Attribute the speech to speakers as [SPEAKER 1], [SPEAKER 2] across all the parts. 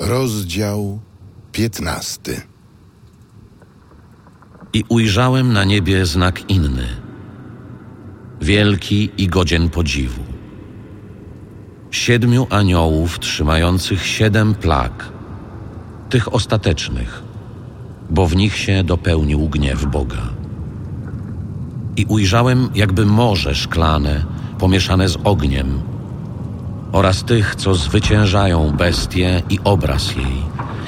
[SPEAKER 1] Rozdział piętnasty.
[SPEAKER 2] I ujrzałem na niebie znak inny, wielki i godzien podziwu. Siedmiu aniołów trzymających siedem plag, tych ostatecznych, bo w nich się dopełnił gniew Boga. I ujrzałem jakby morze szklane, pomieszane z ogniem, oraz tych, co zwyciężają bestię i obraz jej,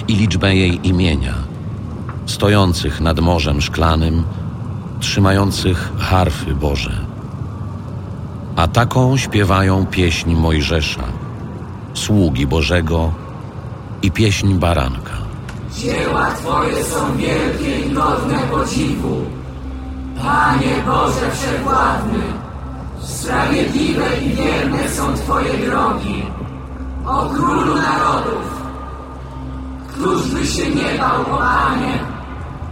[SPEAKER 2] i liczbę jej imienia, stojących nad morzem szklanym, trzymających harfy Boże. A taką śpiewają pieśń Mojżesza, sługi Bożego i pieśń Baranka.
[SPEAKER 3] Dzieła Twoje są wielkie i godne podziwu. Panie Boże Wszechwładny, sprawiedliwe i wierne są Twoje drogi. O Królu Narodów, któż by się nie bał, o Panie,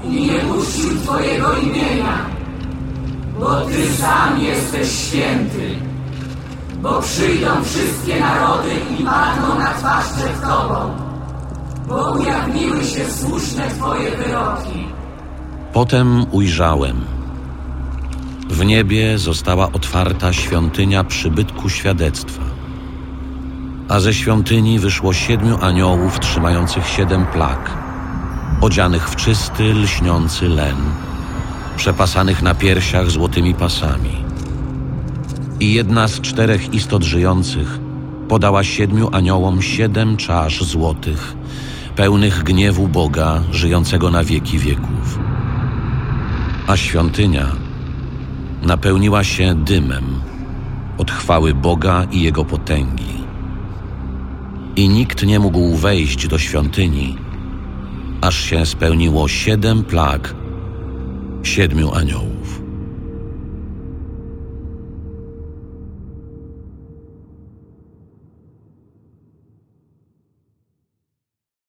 [SPEAKER 3] i nie puścił Twojego imienia, bo Ty sam jesteś święty. Bo przyjdą wszystkie narody i padną na twarz przed Tobą, bo ujawniły się słuszne Twoje wyroki.
[SPEAKER 2] Potem ujrzałem. W niebie została otwarta świątynia przybytku świadectwa. A ze świątyni wyszło siedmiu aniołów trzymających siedem plag, odzianych w czysty, lśniący len, przepasanych na piersiach złotymi pasami. I jedna z czterech istot żyjących podała siedmiu aniołom siedem czasz złotych, pełnych gniewu Boga żyjącego na wieki wieków. A świątynia napełniła się dymem od chwały Boga i Jego potęgi. I nikt nie mógł wejść do świątyni, aż się spełniło siedem plag siedmiu aniołów.